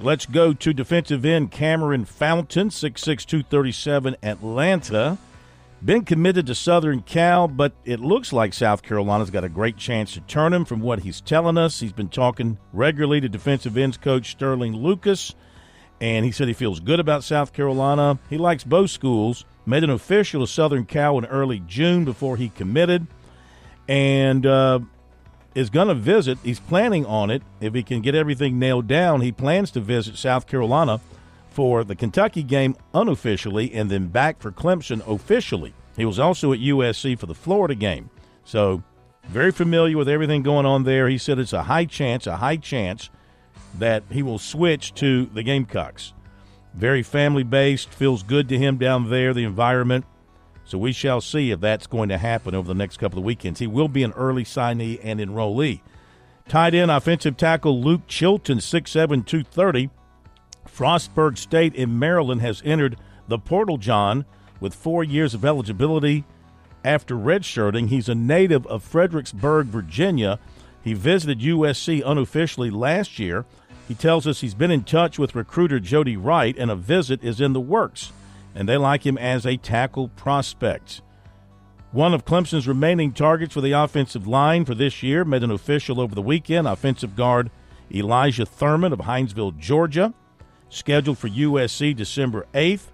Let's go to defensive end Cameron Fountain, 6'6", 237, Atlanta. Been committed to Southern Cal, but it looks like South Carolina's got a great chance to turn him from what he's telling us. He's been talking regularly to defensive ends coach Sterling Lucas, and he said he feels good about South Carolina. He likes both schools. Made an official to Southern Cal in early June before he committed, and uh, is going to visit. He's planning on it. If he can get everything nailed down, he plans to visit South Carolina for the Kentucky game unofficially and then back for Clemson officially. He was also at USC for the Florida game. So, very familiar with everything going on there. He said it's a high chance, a high chance that he will switch to the Gamecocks. Very family based, feels good to him down there, the environment. So we shall see if that's going to happen over the next couple of weekends. He will be an early signee and enrollee. Tight end offensive tackle Luke Chilton, 6'7", 230. Frostburg State in Maryland has entered the portal, John, with four years of eligibility after redshirting. He's a native of Fredericksburg, Virginia. He visited USC unofficially last year. He tells us he's been in touch with recruiter Jody Wright, and a visit is in the works and they like him as a tackle prospect. One of Clemson's remaining targets for the offensive line for this year made an official over the weekend. Offensive guard Elijah Thurman of Hinesville, Georgia, scheduled for USC December 8th.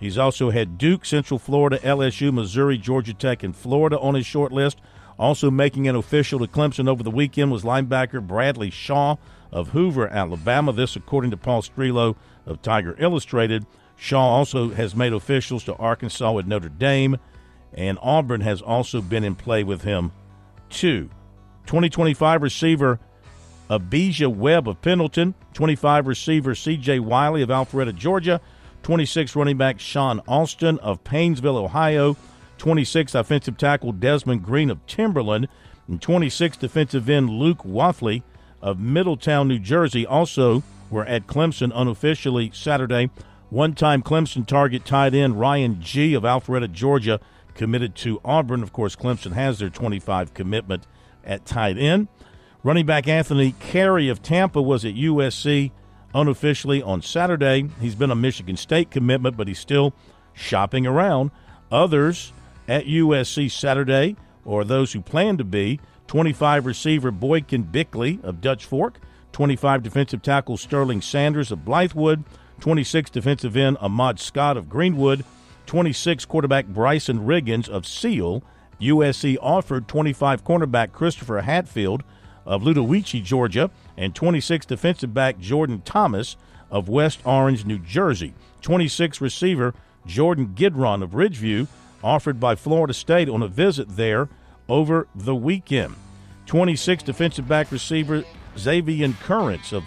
He's also had Duke, Central Florida, LSU, Missouri, Georgia Tech, and Florida on his short list. Also making an official to Clemson over the weekend was linebacker Bradley Shaw of Hoover, Alabama. This, according to Paul Strelow of Tiger Illustrated. Shaw also has made officials to Arkansas with Notre Dame, and Auburn has also been in play with him, too. 2025 receiver Abijah Webb of Pendleton, 25 receiver C.J. Wiley of Alpharetta, Georgia, 26 running back Sean Austin of Painesville, Ohio, 26 offensive tackle Desmond Green of Timberland, and 26 defensive end Luke Waffley of Middletown, New Jersey, also were at Clemson unofficially Saturday one time Clemson target tight end Ryan G. of Alpharetta, Georgia, committed to Auburn. Of course, Clemson has their 25 commitment at tight end. Running back Anthony Carey of Tampa was at USC unofficially on Saturday. He's been a Michigan State commitment, but he's still shopping around. Others at USC Saturday, or those who plan to be, 25 receiver Boykin Bickley of Dutch Fork, 25 defensive tackle Sterling Sanders of Blythewood, 26 defensive end Ahmad Scott of Greenwood, 26 quarterback Bryson Riggins of Seal. USC offered 25 cornerback Christopher Hatfield of Ludowici, Georgia, and 26 defensive back Jordan Thomas of West Orange, New Jersey. 26 receiver Jordan Gidron of Ridgeview offered by Florida State on a visit there over the weekend. 26 defensive back receiver Xavier Currents of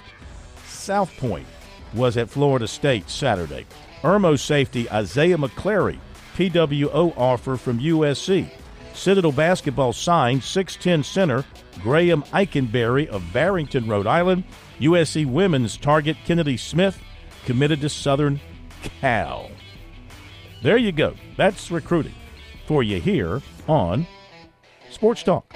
South Point was at Florida State Saturday. Irmo safety Isaiah McClary, PWO offer from USC. Citadel basketball signed 6'10 center Graham Eikenberry of Barrington, Rhode Island. USC women's target Kennedy Smith committed to Southern Cal. There you go. That's recruiting for you here on Sports Talk.